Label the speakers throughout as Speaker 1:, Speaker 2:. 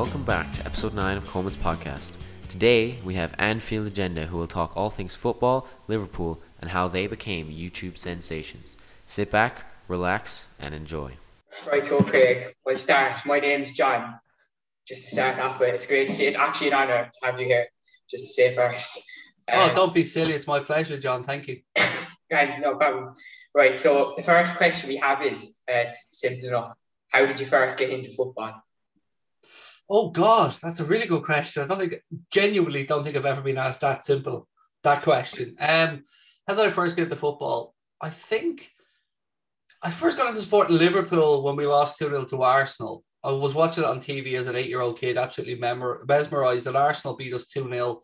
Speaker 1: Hello and welcome back to episode 9 of Coleman's podcast. Today we have Anfield Agenda who will talk all things football, Liverpool, and how they became YouTube sensations. Sit back, relax, and enjoy.
Speaker 2: Right, so Craig, we'll start. My name's John. Just to start off with, it's great to see. It's actually an honour to have you here. Just to say first.
Speaker 3: Oh,
Speaker 2: Um,
Speaker 3: don't be silly. It's my pleasure, John. Thank you.
Speaker 2: Guys, no problem. Right, so the first question we have is uh, it's simple enough. How did you first get into football?
Speaker 3: Oh God, that's a really good question. I don't think, genuinely, don't think I've ever been asked that simple that question. Um, how did I first get into football? I think I first got into sport in Liverpool when we lost two 0 to Arsenal. I was watching it on TV as an eight-year-old kid, absolutely memor- mesmerised that Arsenal beat us two 0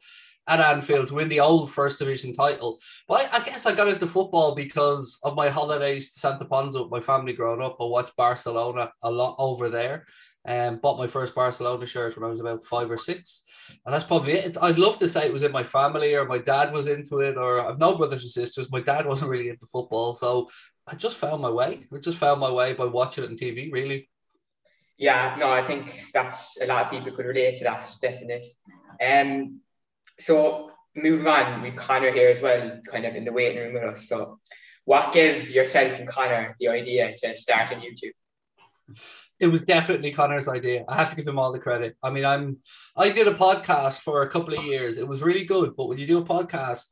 Speaker 3: at Anfield to win the old First Division title. But I, I guess I got into football because of my holidays to Santa Ponza with my family growing up. I watched Barcelona a lot over there and bought my first Barcelona shirt when I was about five or six. And that's probably it. I'd love to say it was in my family or my dad was into it, or I've no brothers and sisters. My dad wasn't really into football. So I just found my way. I just found my way by watching it on TV, really.
Speaker 2: Yeah, no, I think that's a lot of people could relate to that, definitely. Um, so moving on, we've Connor here as well, kind of in the waiting room with us. So, what gave yourself and Connor the idea to start on YouTube?
Speaker 3: It was definitely Connor's idea. I have to give him all the credit. I mean, I'm I did a podcast for a couple of years. It was really good, but when you do a podcast,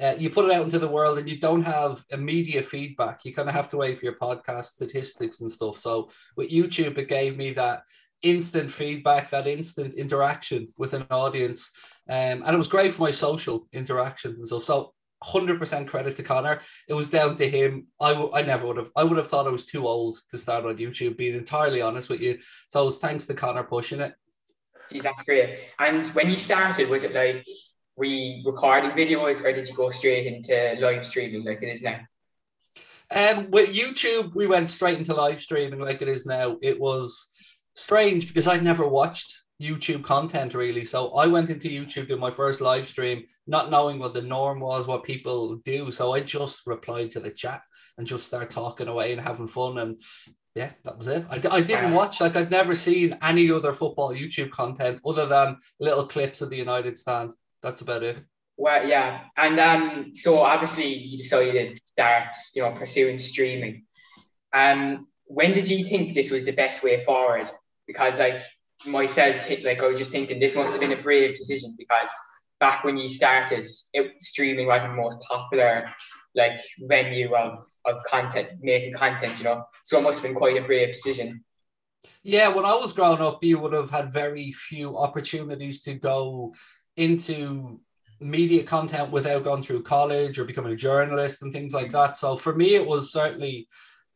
Speaker 3: uh, you put it out into the world and you don't have immediate feedback. You kind of have to wait for your podcast statistics and stuff. So with YouTube, it gave me that instant feedback, that instant interaction with an audience, um, and it was great for my social interactions and stuff. So 100% credit to Connor. It was down to him. I, w- I never would have, I would have thought I was too old to start on YouTube, being entirely honest with you. So it was thanks to Connor pushing it.
Speaker 2: Gee, that's great. And when you started, was it like you recording videos or did you go straight into live streaming like it is now?
Speaker 3: Um, with YouTube, we went straight into live streaming like it is now. It was strange because I'd never watched YouTube content really. So I went into YouTube did my first live stream, not knowing what the norm was, what people do. So I just replied to the chat and just start talking away and having fun. And yeah, that was it. I, I didn't watch like I'd never seen any other football YouTube content other than little clips of the United stand. That's about it.
Speaker 2: Well, yeah, and um, so obviously you decided to start, you know, pursuing streaming. Um, when did you think this was the best way forward? Because like myself, like I was just thinking this must have been a brave decision because back when you started, it, streaming wasn't the most popular like venue of, of content, making content, you know. So it must have been quite a brave decision.
Speaker 3: Yeah, when I was growing up, you would have had very few opportunities to go into media content without going through college or becoming a journalist and things like mm. that. So for me, it was certainly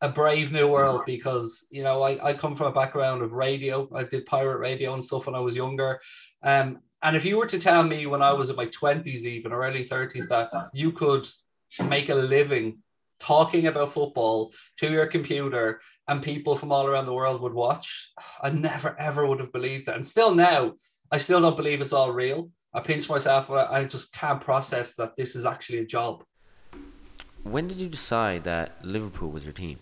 Speaker 3: a brave new world because you know I, I come from a background of radio. I did pirate radio and stuff when I was younger. Um, and if you were to tell me when I was in my twenties, even or early thirties, that you could make a living talking about football to your computer and people from all around the world would watch, I never ever would have believed that. And still now, I still don't believe it's all real. I pinch myself. I just can't process that this is actually a job.
Speaker 1: When did you decide that Liverpool was your team?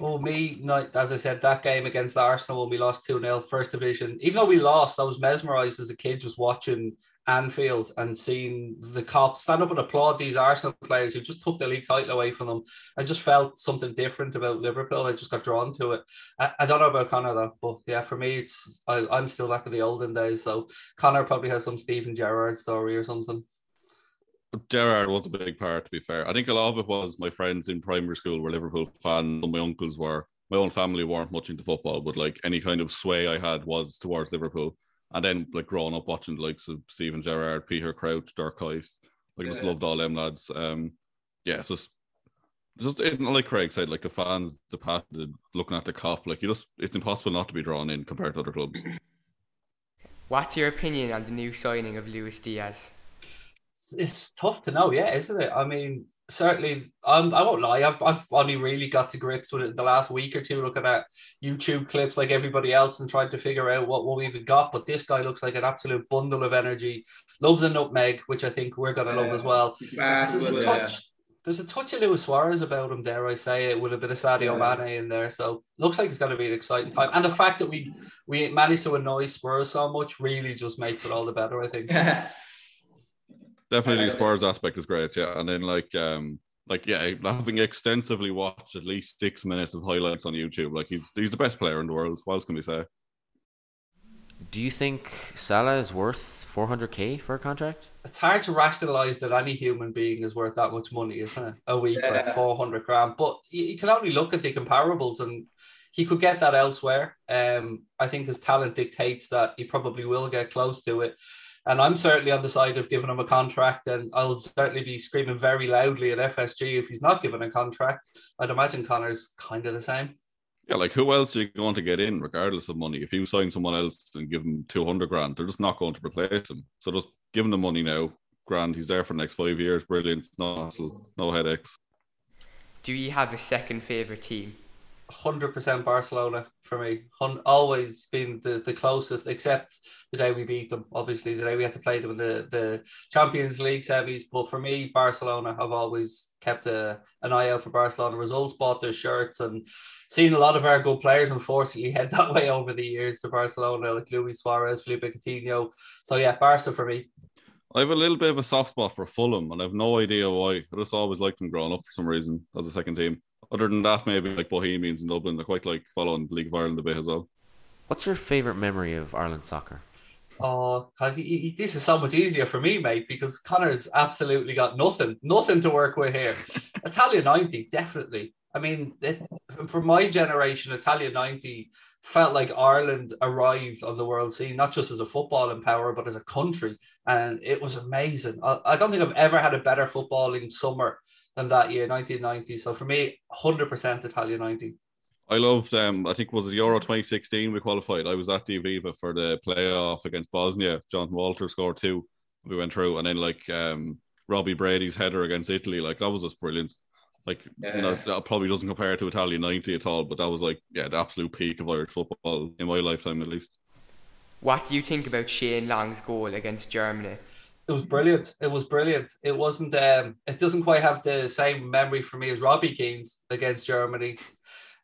Speaker 3: Oh, me, no, as I said, that game against Arsenal when we lost 2 0, first division, even though we lost, I was mesmerised as a kid just watching Anfield and seeing the cops stand up and applaud these Arsenal players who just took the league title away from them. I just felt something different about Liverpool. I just got drawn to it. I, I don't know about Connor though, but yeah, for me, it's I, I'm still back in the olden days. So Connor probably has some Steven Gerrard story or something.
Speaker 4: Gerrard was a big part, to be fair. I think a lot of it was my friends in primary school were Liverpool fans, and my uncles were. My own family weren't much into football, but like any kind of sway I had was towards Liverpool. And then, like growing up watching the likes of Steven Gerrard, Peter Crouch, Dirk Kuyt, like I just
Speaker 2: Yeah.
Speaker 4: loved all them lads. Um, yeah, it's just just it, like Craig said, like the fans, the passion, looking at the Kop, like you just it's impossible not to be drawn in compared to other clubs.
Speaker 5: What's your opinion on the new signing of Luis Diaz?
Speaker 3: It's tough to know, yeah, isn't it? I mean, certainly, um, I won't lie. I've I've only really got to grips with it the last week or two, looking at YouTube clips like everybody else and trying to figure out what, what we even got. But this guy looks like an absolute bundle of energy. Loves a nutmeg, which I think we're gonna love as well. Just a touch, there's a touch of Luis Suarez about him, dare I say it, with a bit of Sadio
Speaker 2: Yeah.
Speaker 3: Mane in there. So looks like it's going to be an exciting time. And the fact that we we managed to annoy Spurs so much really just makes it all the better, I think.
Speaker 4: Definitely,
Speaker 2: Uh,
Speaker 4: Spurs aspect is great, yeah. And then like um like yeah, having extensively watched at least six minutes of highlights on YouTube, like he's he's the best player in the world. What else can we say?
Speaker 1: Do you think Salah is worth 400k for a contract?
Speaker 3: It's hard to rationalize that any human being is worth that much money, isn't it? A week, like
Speaker 2: Yeah.
Speaker 3: 400 grand. But you, you can only look at the comparables and he could get that elsewhere. Um, I think his talent dictates that he probably will get close to it. And I'm certainly on the side of giving him a contract, and I'll certainly be screaming very loudly at FSG if he's not given a contract. I'd imagine Connor's kind of the same.
Speaker 4: Yeah, like who else are you going to get in regardless of money? If you sign someone else and give him two hundred grand, they're just not going to replace him. So just give him the money now. Grand, he's there for the next five years. Brilliant. No hassle, no headaches.
Speaker 5: Do you have a second favourite team?
Speaker 3: Hundred percent Barcelona for me. Always been the, the closest, except the day we beat them. Obviously, the day we had to play them in the, the Champions League semis. But for me, Barcelona, I've always kept a, an eye out for Barcelona results, bought their shirts, and seen a lot of our good players. Unfortunately, head that way over the years to Barcelona, like Luis Suarez, Philippe Coutinho. So yeah, Barca for me.
Speaker 4: I have a little bit of a soft spot for Fulham, and I have no idea why. I just always liked them growing up for some reason as a second team. Other than that, maybe like Bohemians in Dublin, they're quite like following the League of Ireland a bit as well.
Speaker 1: What's your favorite memory of Ireland soccer?
Speaker 3: Oh, God, y- y- this is so much easier for me, mate, because Connor's absolutely got nothing, nothing to work with here. Italia 90, definitely. I mean, it, for my generation, Italia 90 felt like Ireland arrived on the world scene, not just as a footballing power, but as a country. And it was amazing. I, I don't think I've ever had a better footballing summer than that year, 1990. So for me, 100% Italia 90.
Speaker 4: I loved um I think was it Euro 2016 we qualified. I was at the Aviva for the playoff against Bosnia. Jonathan Walter scored two. We went through and then like um Robbie Brady's header against Italy, like that was just brilliant. Like you know,
Speaker 2: Yeah.
Speaker 4: that probably doesn't compare to Italian 90 at all, but that was like yeah, the absolute peak of Irish football in my lifetime at least.
Speaker 5: What do you think about Shane Long's goal against Germany?
Speaker 3: It was brilliant. It was brilliant. It wasn't. Um, it doesn't quite have the same memory for me as Robbie Keane's against Germany.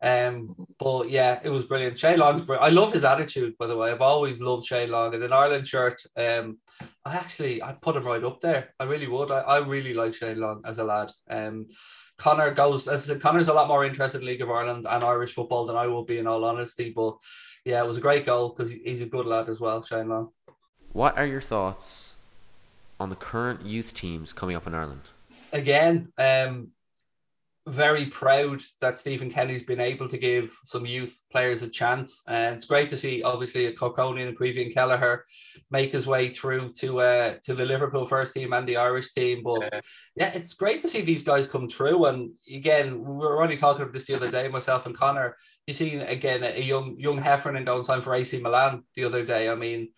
Speaker 3: Um, but yeah, it was brilliant. Shane Long's brilliant. I love his attitude, by the way. I've always loved Shane Long. And an Ireland shirt, um, I actually I put him right up there. I really would. I, I really like Shane Long as a lad. Um, Connor goes. As I said, Connor's a lot more interested in League of Ireland and Irish football than I will be, in all honesty. But yeah, it was a great goal because he's a good lad as well, Shane Long.
Speaker 1: What are your thoughts on the current youth teams coming up in Ireland?
Speaker 3: again, um, very proud that Stephen Kenny's been able to give some youth players a chance, and it's great to see obviously a Corkonian and Caoimhín Kelleher make his way through to uh, to the Liverpool first team and the Irish team. But yeah, it's great to see these guys come through. And again, we were only talking about this the other day, myself and Connor. You see again a young young Heffernan going time for AC Milan the other day. I mean,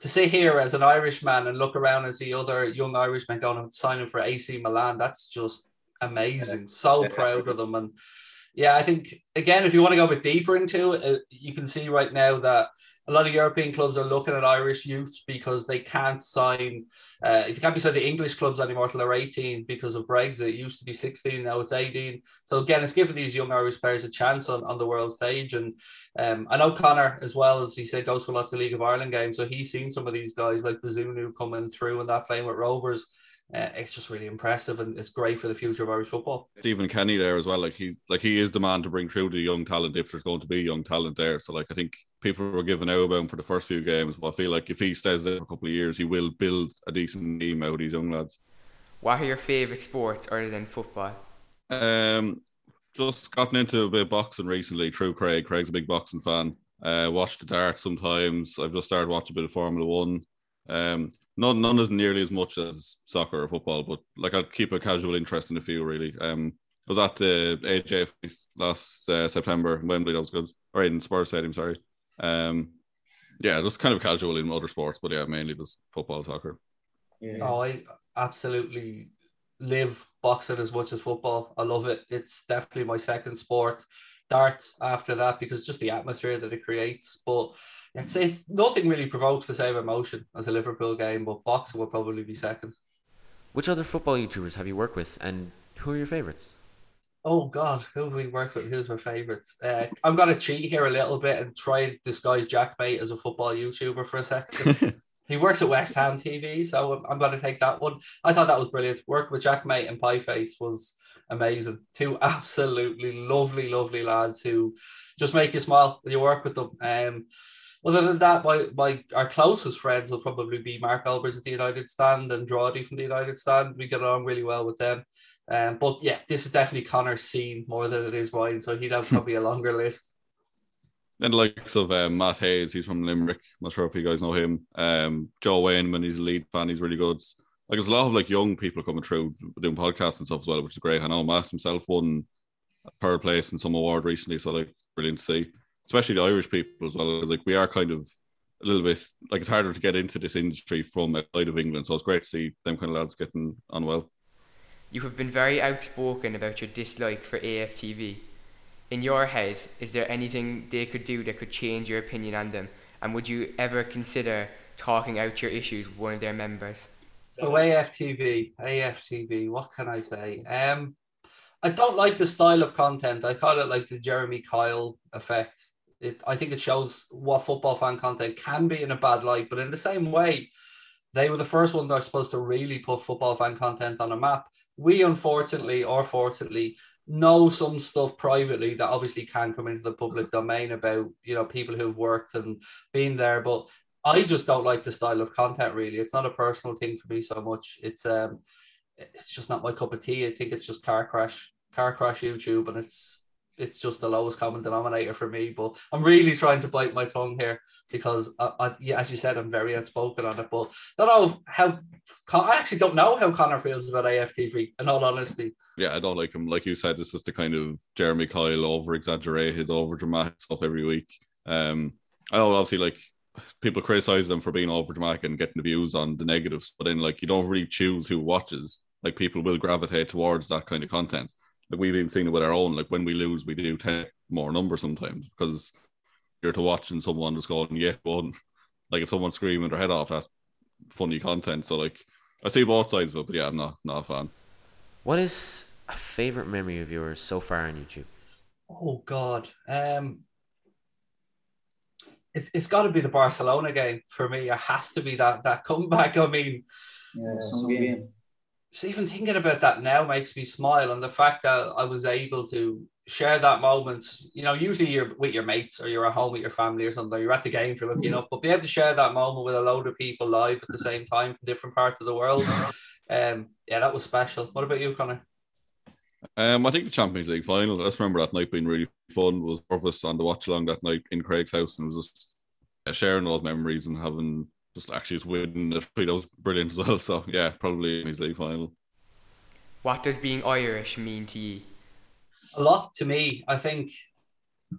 Speaker 3: to sit here as an Irishman and look around and see other young Irishmen going and signing for AC Milan, that's just amazing. So proud of them. And yeah, I think again, if you want to go a bit deeper into it, uh, you can see right now that a lot of European clubs are looking at Irish youth because they can't sign, uh, they can't be signed to English clubs anymore till they're 18 because of Brexit. It used to be 16, now it's 18. So again, it's giving these young Irish players a chance on, on the world stage. And um, I know Connor as well, as he said, goes to lots of League of Ireland games. So he's seen some of these guys like Bazunu coming through and that playing with Rovers. Uh, it's just really impressive and it's great for the future of Irish football.
Speaker 4: Stephen Kenny there as well. Like he like he is the man to bring through the young talent if there's going to be young talent there. So like I think people were giving out about him for the first few games, but I feel like if he stays there for a couple of years, he will build a decent team out of these young lads.
Speaker 5: What are your favourite sports other than football?
Speaker 4: Um, just gotten into a bit of boxing recently True, Craig. Craig's a big boxing fan. Uh, watch the darts sometimes. I've just started watching a bit of Formula One. Um, none, none as nearly as much as soccer or football, but like I'll keep a casual interest in a few really. Um, I was at the AJ last uh, September in Wembley. That was good. Or in Spurs Stadium, sorry. Um, yeah, just kind of casual in other sports, but yeah, mainly just football, soccer.
Speaker 2: Yeah.
Speaker 3: Oh, I absolutely live boxing as much as football. I love it. It's definitely my second sport. Darts after that because just the atmosphere that it creates. But it's, it's nothing really provokes the same emotion as a Liverpool game. But boxing will probably be second.
Speaker 1: Which other football YouTubers have you worked with, and who are your favorites?
Speaker 3: Oh God, who have we worked with? Who's my favourites? Uh, I'm gonna cheat here a little bit and try and disguise Jack Mate as a football YouTuber for a second. he works at West Ham TV, so I'm, I'm gonna take that one. I thought that was brilliant. Working with Jack Mate and Pieface was amazing. Two absolutely lovely, lovely lads who just make you smile when you work with them. Um, other than that, my, my our closest friends will probably be Mark Albers at the United Stand and Drawdy from the United Stand. We get along really well with them. Um, but yeah, this is definitely Connor's scene more than it is mine, so he'd have probably a longer list.
Speaker 4: And the likes of um, Matt Hayes, he's from Limerick. I'm not sure if you guys know him. Um, Joe Wayne, when he's a lead fan, he's really good. Like there's a lot of like young people coming through doing podcasts and stuff as well, which is great. I know Matt himself won third place in some award recently, so like brilliant to see. Especially the Irish people as well. Like we are kind of a little bit like it's harder to get into this industry from outside of England, so it's great to see them kind of lads getting on well.
Speaker 5: You have been very outspoken about your dislike for AFTV. In your head, is there anything they could do that could change your opinion on them? And would you ever consider talking out your issues with one of their members?
Speaker 3: So AFTV, AFTV, what can I say? Um, I don't like the style of content. I call it like the Jeremy Kyle effect. It, I think it shows what football fan content can be in a bad light, but in the same way, they were the first ones that are supposed to really put football fan content on a map. We unfortunately or fortunately know some stuff privately that obviously can come into the public domain about you know people who've worked and been there. But I just don't like the style of content really. It's not a personal thing for me so much. It's um it's just not my cup of tea. I think it's just car crash, car crash YouTube, and it's it's just the lowest common denominator for me. But I'm really trying to bite my tongue here because, I, I, yeah, as you said, I'm very outspoken on it. But I don't know how. I actually don't know how Connor feels about AFTV. In all honesty,
Speaker 4: yeah, I don't like him. Like you said, it's just the kind of Jeremy Kyle over exaggerated, over dramatic stuff every week. Um, I obviously like people criticize them for being over dramatic and getting the views on the negatives, but then like you don't really choose who watches. Like people will gravitate towards that kind of content. Like we've even seen it with our own. Like when we lose, we do take more numbers sometimes because you're to watching someone just going, "Yes, one." Like if someone's screaming their head off, that's funny content. So like I see both sides of it, but yeah, I'm not not a fan.
Speaker 1: What is a favorite memory of yours so far on YouTube?
Speaker 3: Oh God, um, it's it's got to be the Barcelona game for me. It has to be that that comeback. I mean,
Speaker 6: yeah, some game
Speaker 3: so even thinking about that now makes me smile and the fact that I was able to share that moment, you know, usually you're with your mates or you're at home with your family or something, you're at the game if you're lucky enough, but be able to share that moment with a load of people live at the same time from different parts of the world. Um, yeah, that was special. What about you, Connor?
Speaker 4: Um, I think the Champions League final. I just remember that night being really fun. It was nervous on the watch along that night in Craig's house, and was just yeah, sharing those memories and having just actually just winning it. That was brilliant as well. So yeah, probably in his league final.
Speaker 5: What does being Irish mean to you?
Speaker 3: A lot to me. I think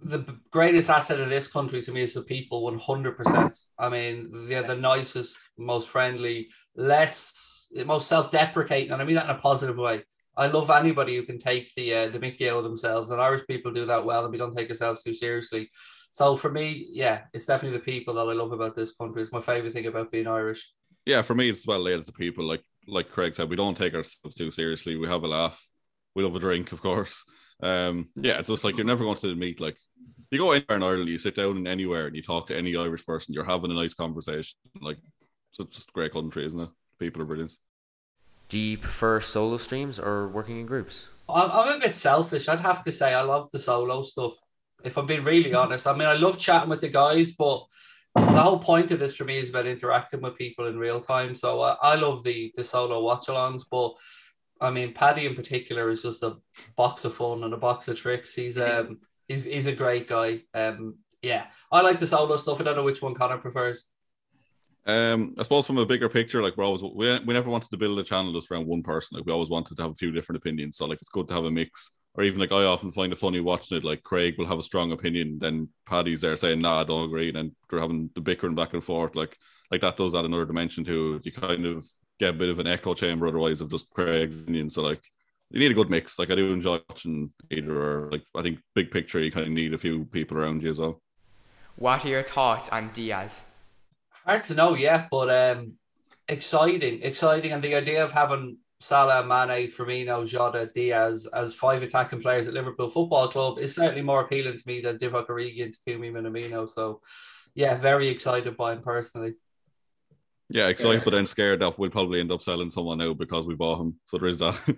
Speaker 3: the greatest asset of this country to me is the people 100% i mean they're the nicest most friendly less most self-deprecating and i mean that in a positive way i love anybody who can take the uh, the mickey out of themselves and irish people do that well and we don't take ourselves too seriously so for me, yeah, it's definitely the people that I love about this country. It's my favorite thing about being Irish.
Speaker 4: Yeah, for me, it's well laid as the people. Like like Craig said, we don't take ourselves too seriously. We have a laugh. We love a drink, of course. Um, yeah, it's just like you're never going to meet like you go anywhere in Ireland, you sit down in anywhere and you talk to any Irish person, you're having a nice conversation. Like it's just a great country, isn't it? People are brilliant.
Speaker 1: Do you prefer solo streams or working in groups?
Speaker 3: I'm, I'm a bit selfish. I'd have to say I love the solo stuff if I'm being really honest. I mean, I love chatting with the guys, but the whole point of this for me is about interacting with people in real time. So I, I love the the solo watch alongs, but I mean, Paddy in particular is just a box of fun and a box of tricks. He's um he's he's a great guy. Um, yeah, I like the solo stuff. I don't know which one Connor prefers.
Speaker 4: Um, I suppose from a bigger picture, like we're always we, we never wanted to build a channel just around one person. Like we always wanted to have a few different opinions. So like it's good to have a mix or even like I often find it funny watching it. Like Craig will have a strong opinion, then Paddy's there saying, "Nah, I don't agree," and they're having the bickering back and forth. Like like that does add another dimension to it. You kind of get a bit of an echo chamber otherwise of just Craig's opinion. So like you need a good mix. Like I do enjoy watching either. Or like I think big picture, you kind of need a few people around you as well.
Speaker 5: What are your thoughts on Diaz?
Speaker 3: Hard to know, yeah, but um, exciting, exciting, and the idea of having Salah, Mane, Firmino, Jota, Diaz as five attacking players at Liverpool Football Club is certainly more appealing to me than Divock Origi and Takumi Minamino. So, yeah, very excited by him personally.
Speaker 4: Yeah, excited, yeah. but then scared that we'll probably end up selling someone now because we bought him. So there is that.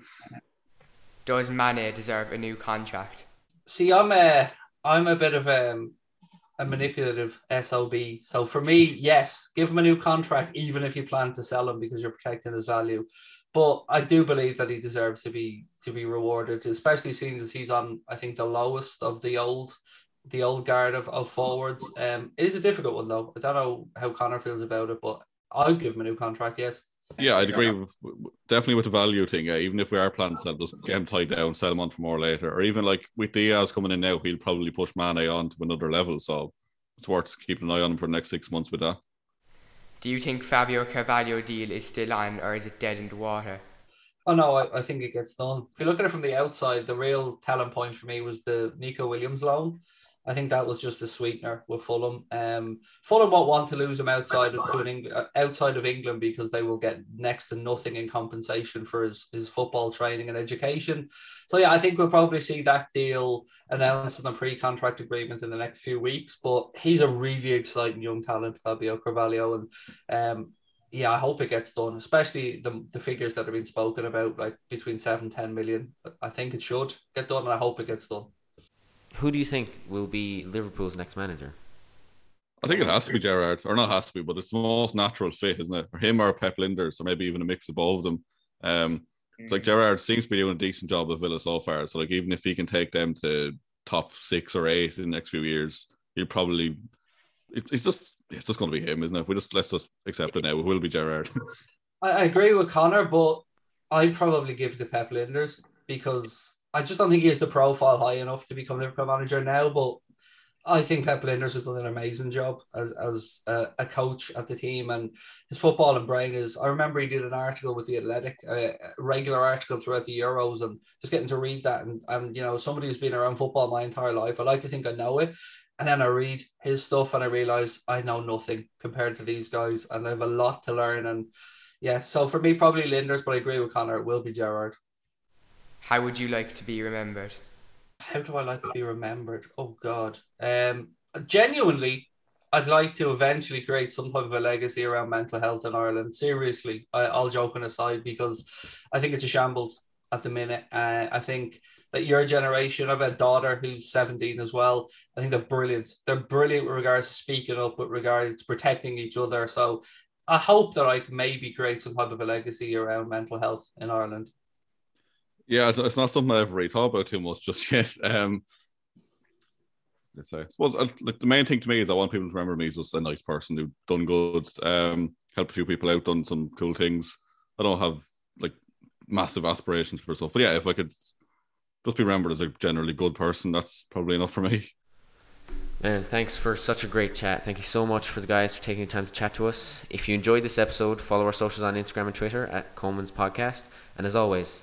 Speaker 5: Does Mane deserve a new contract?
Speaker 3: See, I'm a, I'm a bit of a, um, a manipulative SOB. So for me, yes, give him a new contract, even if you plan to sell him because you're protecting his value. But I do believe that he deserves to be to be rewarded, especially seeing as he's on, I think, the lowest of the old the old guard of, of forwards. Um, it is a difficult one though. I don't know how Connor feels about it, but I'll give him a new contract. Yes.
Speaker 4: Yeah, I'd agree. With, definitely with the value thing. Yeah, even if we are planning to sell, just get him tied down, sell him on for more later, or even like with Diaz coming in now, he'll probably push Mane on to another level. So it's worth keeping an eye on him for the next six months with that.
Speaker 5: Do you think Fabio Carvalho deal is still on, or is it dead in the water?
Speaker 3: Oh no, I, I think it gets done. If you look at it from the outside, the real telling point for me was the Nico Williams loan. I think that was just a sweetener with Fulham. Um, Fulham won't want to lose him outside of Eng- uh, outside of England because they will get next to nothing in compensation for his, his football training and education. So yeah, I think we'll probably see that deal announced in the pre-contract agreement in the next few weeks. But he's a really exciting young talent, Fabio Carvalho, and um, yeah, I hope it gets done, especially the, the figures that have been spoken about, like between seven, 10 million. I think it should get done, and I hope it gets done.
Speaker 1: Who do you think will be Liverpool's next manager?
Speaker 4: I think it has to be Gerrard, or not has to be, but it's the most natural fit, isn't it? For him or Pep Lijnders, or maybe even a mix of both of them. Um, it's like mm. Gerrard seems to be doing a decent job with Villa so far. So like even if he can take them to top six or eight in the next few years, he'll probably. It, it's just it's just going to be him, isn't it? We just let's just accept it now. It will be Gerrard.
Speaker 3: I, I agree with Connor, but I'd probably give it to Pep Lijnders because I just don't think he has the profile high enough to become Liverpool manager now. But I think Pep Lijnders has done an amazing job as as a, a, coach at the team, and his football and brain is. I remember he did an article with the Athletic, a regular article throughout the Euros, and just getting to read that, and and you know somebody who's been around football my entire life, I like to think I know it, and then I read his stuff and I realize I know nothing compared to these guys, and I have a lot to learn, and yeah, so for me probably Lijnders, but I agree with Connor, it will be Gerrard.
Speaker 5: How would you like to be remembered?
Speaker 3: How do I like to be remembered? Oh God. Um genuinely, I'd like to eventually create some type of a legacy around mental health in Ireland. Seriously, I, all joking aside, because I think it's a shambles at the minute. Uh, I think that your generation, I've a daughter who's 17 as well. I think they're brilliant. They're brilliant with regards to speaking up, with regards to protecting each other. So I hope that I can maybe create some type of a legacy around mental health in Ireland.
Speaker 4: Yeah, it's not something I've really thought about too much just yet. Um, I suppose uh, like the main thing to me is I want people to remember me as just a nice person who done good, um, helped a few people out, done some cool things. I don't have like massive aspirations for stuff, but yeah, if I could just be remembered as a generally good person, that's probably enough for me.
Speaker 1: Man, thanks for such a great chat. Thank you so much for the guys for taking the time to chat to us. If you enjoyed this episode, follow our socials on Instagram and Twitter at Coleman's Podcast. And as always,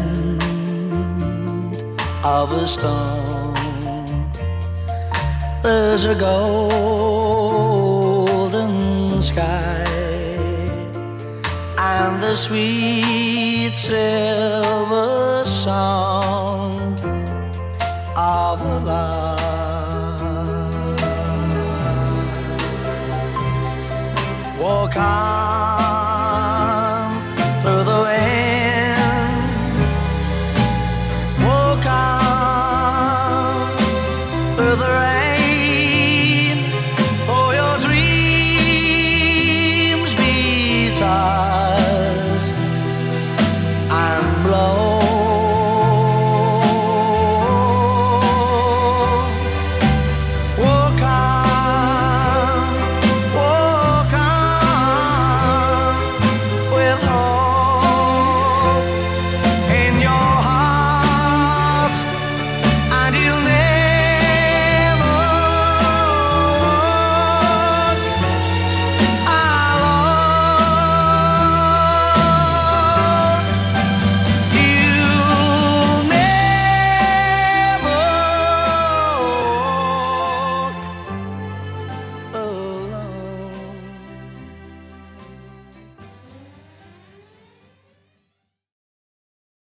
Speaker 1: of a stone. There's a golden sky and the sweet silver